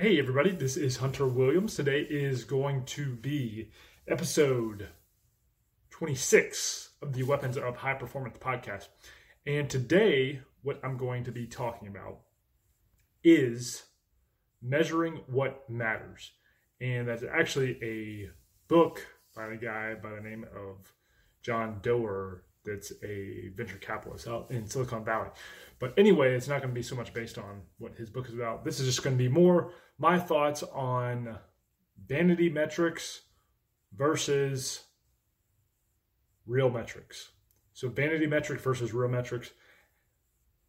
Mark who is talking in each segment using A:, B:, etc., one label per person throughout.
A: Hey, everybody, this is Hunter Williams. Today is going to be episode 26 of the Weapons of High Performance podcast. And today, what I'm going to be talking about is measuring what matters. And that's actually a book by a guy by the name of John Doerr that's a venture capitalist out in Silicon Valley. But anyway, it's not going to be so much based on what his book is about. This is just going to be more my thoughts on vanity metrics versus real metrics. So, vanity metrics versus real metrics.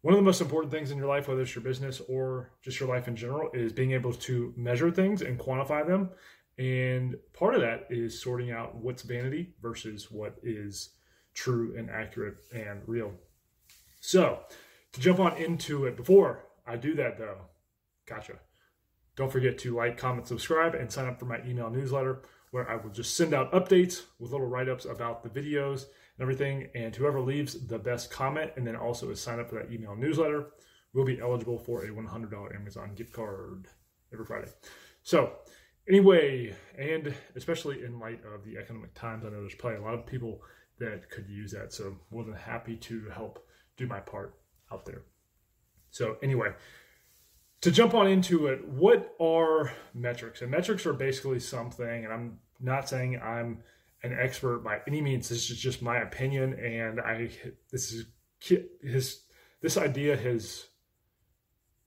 A: One of the most important things in your life, whether it's your business or just your life in general, is being able to measure things and quantify them. And part of that is sorting out what's vanity versus what is true and accurate and real. So, to jump on into it, before I do that though, gotcha. Don't forget to like, comment, subscribe, and sign up for my email newsletter where I will just send out updates with little write ups about the videos and everything. And whoever leaves the best comment and then also is signed up for that email newsletter will be eligible for a $100 Amazon gift card every Friday. So, anyway, and especially in light of the economic times, I know there's probably a lot of people that could use that. So more than happy to help do my part out there. So anyway, to jump on into it, what are metrics? And metrics are basically something, and I'm not saying I'm an expert by any means. This is just my opinion, and I this is his this idea has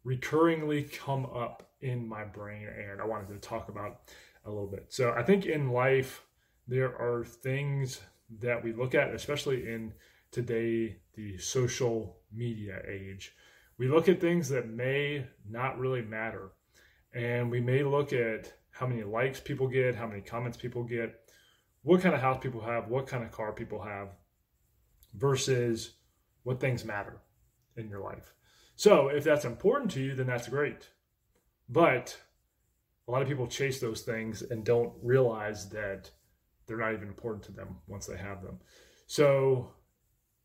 A: recurringly come up in my brain, and I wanted to talk about a little bit. So I think in life there are things that we look at, especially in today, the social media age. We look at things that may not really matter. And we may look at how many likes people get, how many comments people get, what kind of house people have, what kind of car people have, versus what things matter in your life. So if that's important to you, then that's great. But a lot of people chase those things and don't realize that they're not even important to them once they have them. So,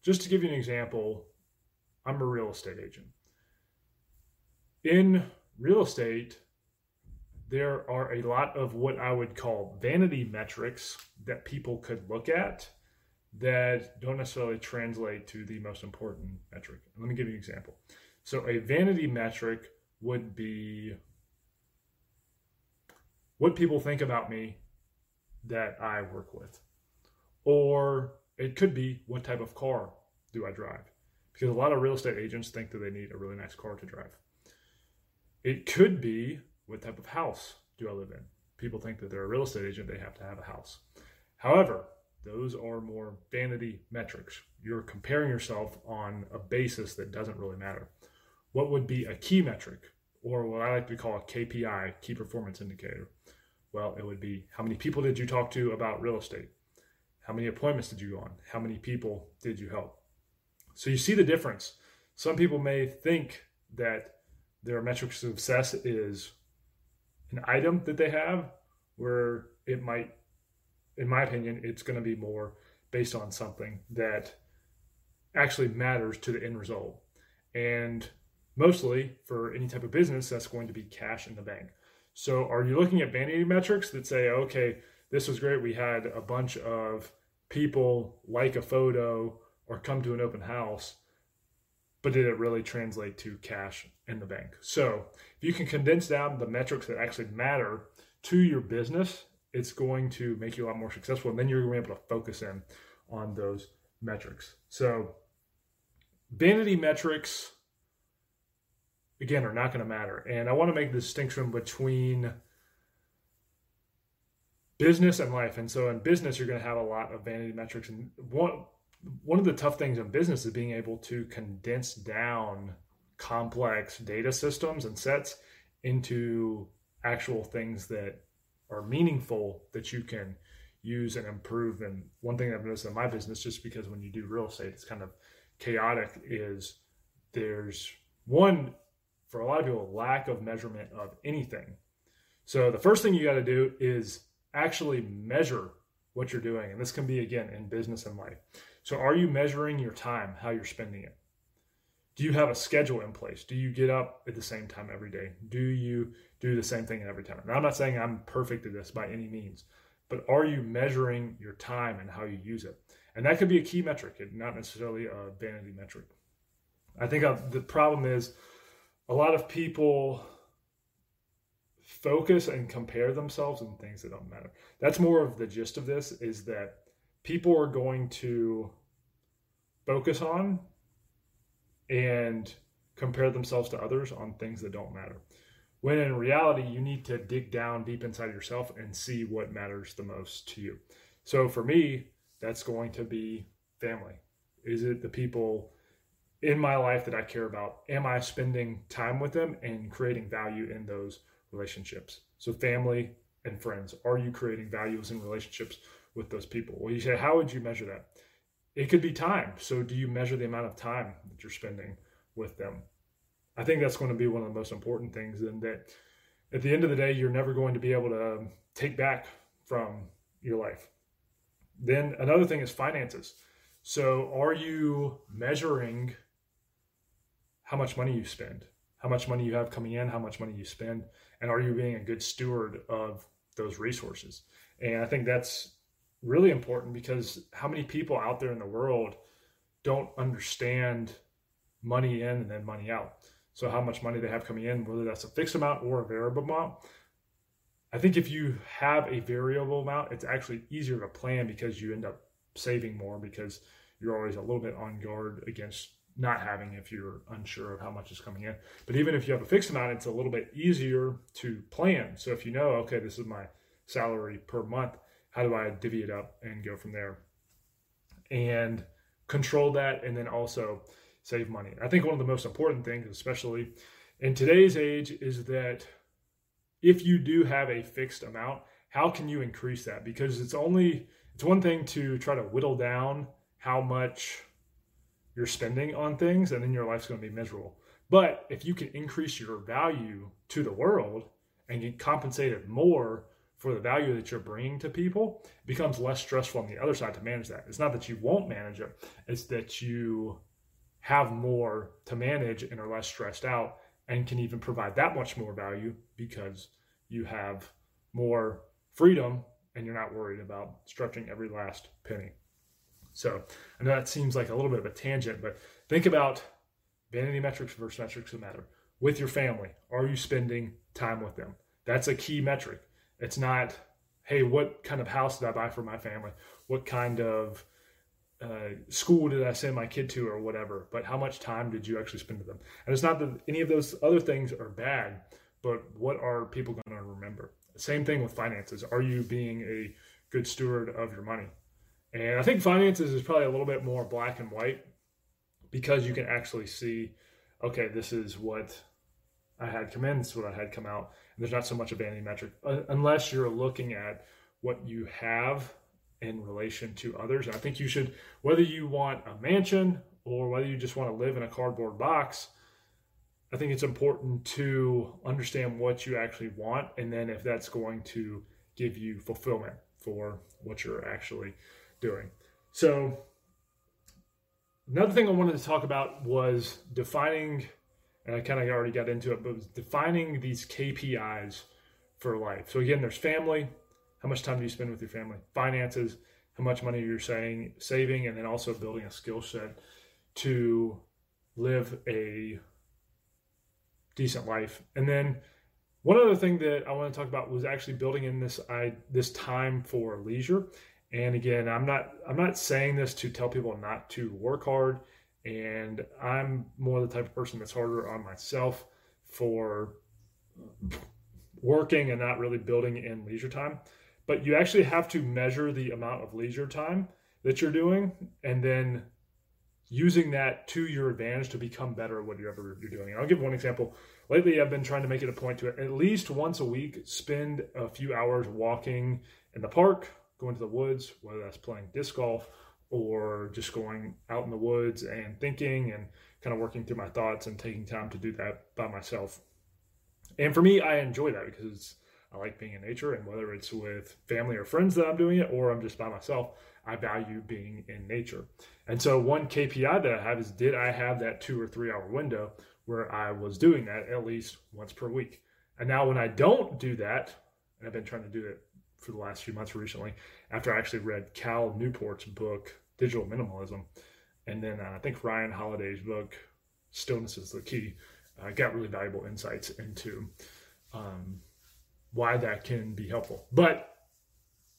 A: just to give you an example, I'm a real estate agent. In real estate, there are a lot of what I would call vanity metrics that people could look at that don't necessarily translate to the most important metric. Let me give you an example. So, a vanity metric would be what people think about me that I work with. Or it could be what type of car do I drive? Because a lot of real estate agents think that they need a really nice car to drive. It could be what type of house do I live in? People think that they're a real estate agent, they have to have a house. However, those are more vanity metrics. You're comparing yourself on a basis that doesn't really matter. What would be a key metric, or what I like to call a KPI, key performance indicator? Well, it would be how many people did you talk to about real estate? How many appointments did you go on? How many people did you help? So you see the difference. Some people may think that their metric success is an item that they have, where it might, in my opinion, it's going to be more based on something that actually matters to the end result. And mostly for any type of business, that's going to be cash in the bank. So are you looking at vanity metrics that say, okay, this was great. We had a bunch of people like a photo or come to an open house, but did it really translate to cash in the bank? So if you can condense down the metrics that actually matter to your business, it's going to make you a lot more successful. And then you're going to be able to focus in on those metrics. So vanity metrics again are not going to matter. And I want to make the distinction between business and life. And so in business, you're going to have a lot of vanity metrics. And one one of the tough things in business is being able to condense down complex data systems and sets into actual things that are meaningful that you can use and improve. And one thing I've noticed in my business, just because when you do real estate, it's kind of chaotic, is there's one for a lot of people, lack of measurement of anything. So the first thing you got to do is actually measure what you're doing. And this can be, again, in business and life. So are you measuring your time, how you're spending it? do you have a schedule in place? Do you get up at the same time every day? Do you do the same thing every time? Now, I'm not saying I'm perfect at this by any means, but are you measuring your time and how you use it? And that could be a key metric, and not necessarily a vanity metric. I think uh, the problem is a lot of people focus and compare themselves in things that don't matter. That's more of the gist of this is that people are going to focus on and compare themselves to others on things that don't matter. When in reality, you need to dig down deep inside yourself and see what matters the most to you. So for me, that's going to be family. Is it the people in my life that I care about? Am I spending time with them and creating value in those relationships? So, family and friends, are you creating values in relationships with those people? Well, you say, how would you measure that? It could be time. So, do you measure the amount of time that you're spending with them? I think that's going to be one of the most important things, and that at the end of the day, you're never going to be able to take back from your life. Then another thing is finances. So, are you measuring how much money you spend, how much money you have coming in, how much money you spend, and are you being a good steward of those resources? And I think that's really important because how many people out there in the world don't understand money in and then money out? So how much money they have coming in, whether that's a fixed amount or a variable amount. I think if you have a variable amount, it's actually easier to plan because you end up saving more because you're always a little bit on guard against not having if you're unsure of how much is coming in. But even if you have a fixed amount, it's a little bit easier to plan. So if you know, okay, this is my salary per month, how do I divvy it up and go from there? And control that and then also save money. I think one of the most important things, especially in today's age, is that if you do have a fixed amount, how can you increase that? Because it's only it's one thing to try to whittle down how much you're spending on things and then your life's going to be miserable. But if you can increase your value to the world and get compensated more for the value that you're bringing to people, it becomes less stressful on the other side to manage that. It's not that you won't manage it, it's that you have more to manage and are less stressed out and can even provide that much more value because you have more freedom and you're not worried about stretching every last penny. So I know that seems like a little bit of a tangent, but think about vanity metrics versus metrics that matter. With your family, are you spending time with them? That's a key metric. It's not, hey, what kind of house did I buy for my family? What kind of uh, school did I send my kid to or whatever, but how much time did you actually spend with them? And it's not that any of those other things are bad, but what are people going to remember? Same thing with finances. Are you being a good steward of your money? And I think finances is probably a little bit more black and white because you can actually see, okay, this is what I had come in, this is what I had come out. And there's not so much a vanity metric uh, unless you're looking at what you have in relation to others. And I think you should, whether you want a mansion or whether you just want to live in a cardboard box, I think it's important to understand what you actually want. And then if that's going to give you fulfillment for what you're actually doing. So, another thing I wanted to talk about was defining, and I kind of already got into it, but was defining these KPIs for life. So, again, there's family. How much time do you spend with your family? Finances. How much money you're saying saving, and then also building a skill set to live a decent life. And then one other thing that I want to talk about was actually building in this I this time for leisure. And again, I'm not I'm not saying this to tell people not to work hard. And I'm more the type of person that's harder on myself for working and not really building in leisure time. But you actually have to measure the amount of leisure time that you're doing and then using that to your advantage to become better at whatever you're doing. And I'll give one example. Lately, I've been trying to make it a point to at least once a week spend a few hours walking in the park going to the woods, whether that's playing disc golf or just going out in the woods and thinking and kind of working through my thoughts and taking time to do that by myself. And for me, I enjoy that because I like being in nature, and whether it's with family or friends that I'm doing it, or I'm just by myself, I value being in nature. And so, one KPI that I have is did I have that two or three hour window where I was doing that at least once per week? And now, when I don't do that, and I've been trying to do it for the last few months recently, after I actually read Cal Newport's book, Digital Minimalism, and then uh, I think Ryan Holiday's book, Stillness is the Key, I uh, got really valuable insights into um, why that can be helpful. But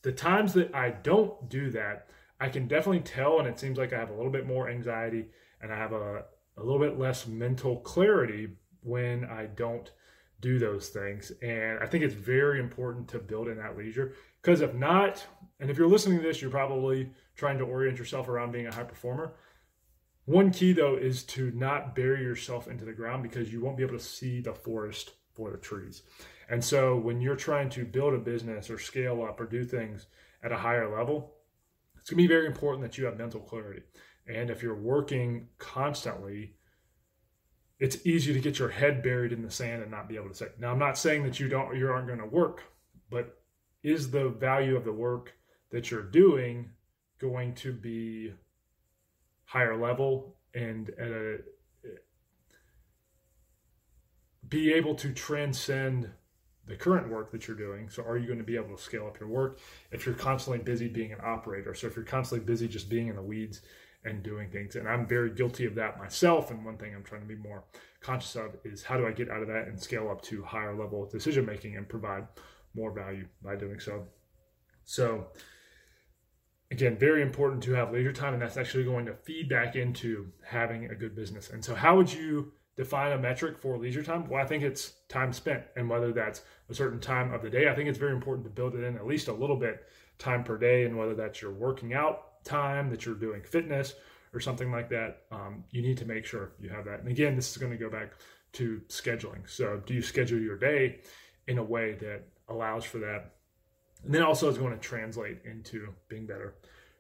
A: the times that I don't do that, I can definitely tell, and it seems like I have a little bit more anxiety and I have a, a little bit less mental clarity when I don't do those things. And I think it's very important to build in that leisure because if not, and if you're listening to this, you're probably trying to orient yourself around being a high performer. One key though is to not bury yourself into the ground because you won't be able to see the forest for the trees. And so when you're trying to build a business or scale up or do things at a higher level, it's going to be very important that you have mental clarity. And if you're working constantly, it's easy to get your head buried in the sand and not be able to say. Now, I'm not saying that you don't you aren't going to work, but is the value of the work that you're doing going to be higher level and at a be able to transcend the current work that you're doing. So, are you going to be able to scale up your work if you're constantly busy being an operator? So, if you're constantly busy just being in the weeds and doing things, and I'm very guilty of that myself. And one thing I'm trying to be more conscious of is how do I get out of that and scale up to higher level decision making and provide more value by doing so. So, again, very important to have leisure time, and that's actually going to feed back into having a good business. And so, how would you define a metric for leisure time? Well, I think it's time spent, and whether that's a certain time of the day, I think it's very important to build it in at least a little bit time per day, and whether that's your working out time, that you're doing fitness, or something like that, um, you need to make sure you have that. And again, this is going to go back to scheduling. So, do you schedule your day in a way that allows for that? And then also, it's going to translate into being better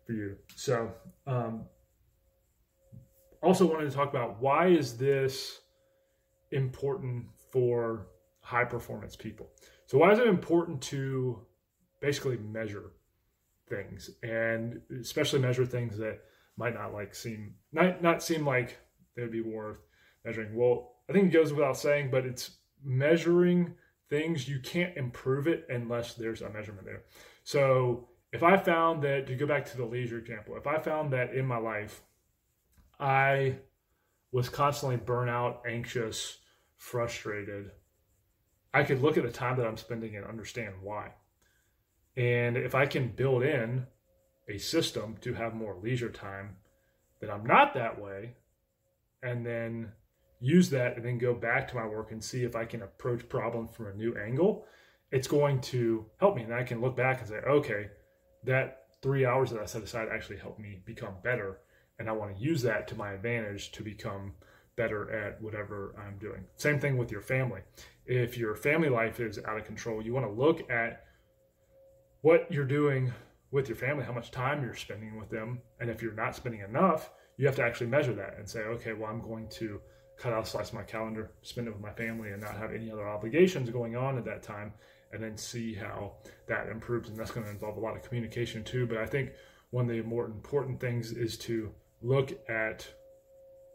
A: for you. So, um, also wanted to talk about why is this important for high performance people. So why is it important to basically measure things and especially measure things that might not like seem not not seem like they would be worth measuring. Well, I think it goes without saying, but it's measuring things you can't improve it unless there's a measurement there. So if I found that to go back to the leisure example, if I found that in my life I was constantly burnout, anxious, frustrated, I could look at the time that I'm spending and understand why. And if I can build in a system to have more leisure time, that I'm not that way, and then use that and then go back to my work and see if I can approach problems from a new angle, it's going to help me. And I can look back and say, okay, that three hours that I set aside actually helped me become better and I want to use that to my advantage to become better at whatever I'm doing. Same thing with your family. If your family life is out of control, you want to look at what you're doing with your family, how much time you're spending with them. And if you're not spending enough, you have to actually measure that and say, okay, well, I'm going to cut out a slice of my calendar, spend it with my family, and not have any other obligations going on at that time, and then see how that improves. And that's going to involve a lot of communication too. But I think one of the more important things is to look at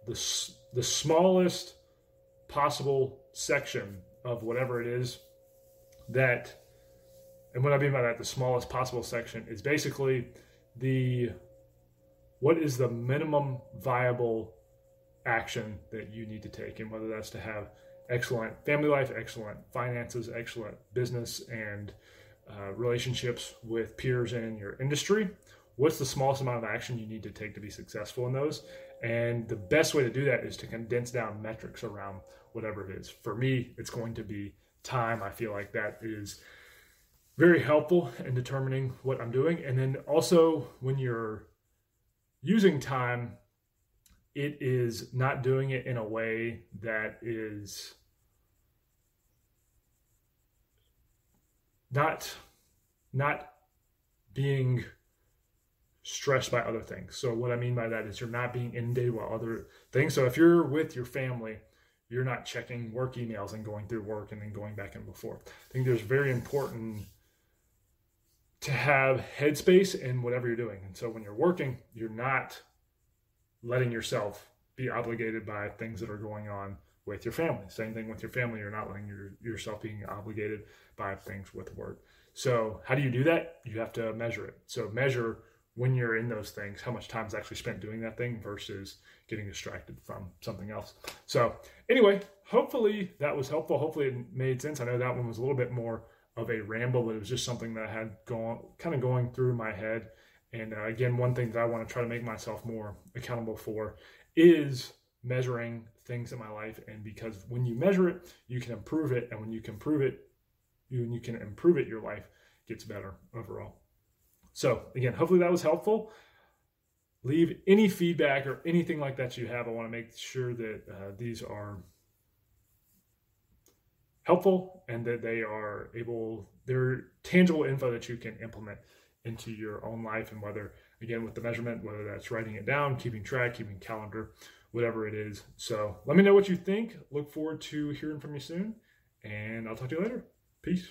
A: the, the smallest possible section of whatever it is that and what I mean by that, the smallest possible section is basically the what is the minimum viable action that you need to take, and whether that's to have excellent family life, excellent finances, excellent business, and uh, relationships with peers in your industry, what's the smallest amount of action you need to take to be successful in those? And the best way to do that is to condense down metrics around whatever it is. For me it's going to be time. I feel like that is very helpful in determining what i'm doing and then also when you're using time it is not doing it in a way that is not not being stressed by other things. So what I mean by that is you're not being inundated by other things. So if you're with your family, you're not checking work emails and going through work and then going back and before. I think there's very important to have headspace in whatever you're doing. And so when you're working, you're not letting yourself be obligated by things that are going on with your family. Same thing with your family. You're not letting your, yourself being obligated by things with work. So how do you do that? You have to measure it. So measure when you're in those things, how much time is actually spent doing that thing versus getting distracted from something else. So anyway, hopefully that was helpful. Hopefully it made sense. I know that one was a little bit more of a ramble, but it was just something that I had going, kind of going through my head. And uh, again, one thing that I want to try to make myself more accountable for is measuring things in my life. And because when you measure it, you can improve it. And when you can improve it, you, when you can improve it, your life gets better overall. So, again, hopefully that was helpful. Leave any feedback or anything like that you have. I want to make sure that uh, these are helpful and that they are able, they're tangible info that you can implement into your own life. And whether, again, with the measurement, whether that's writing it down, keeping track, keeping calendar, whatever it is. So let me know what you think. Look forward to hearing from you soon. And I'll talk to you later. Peace.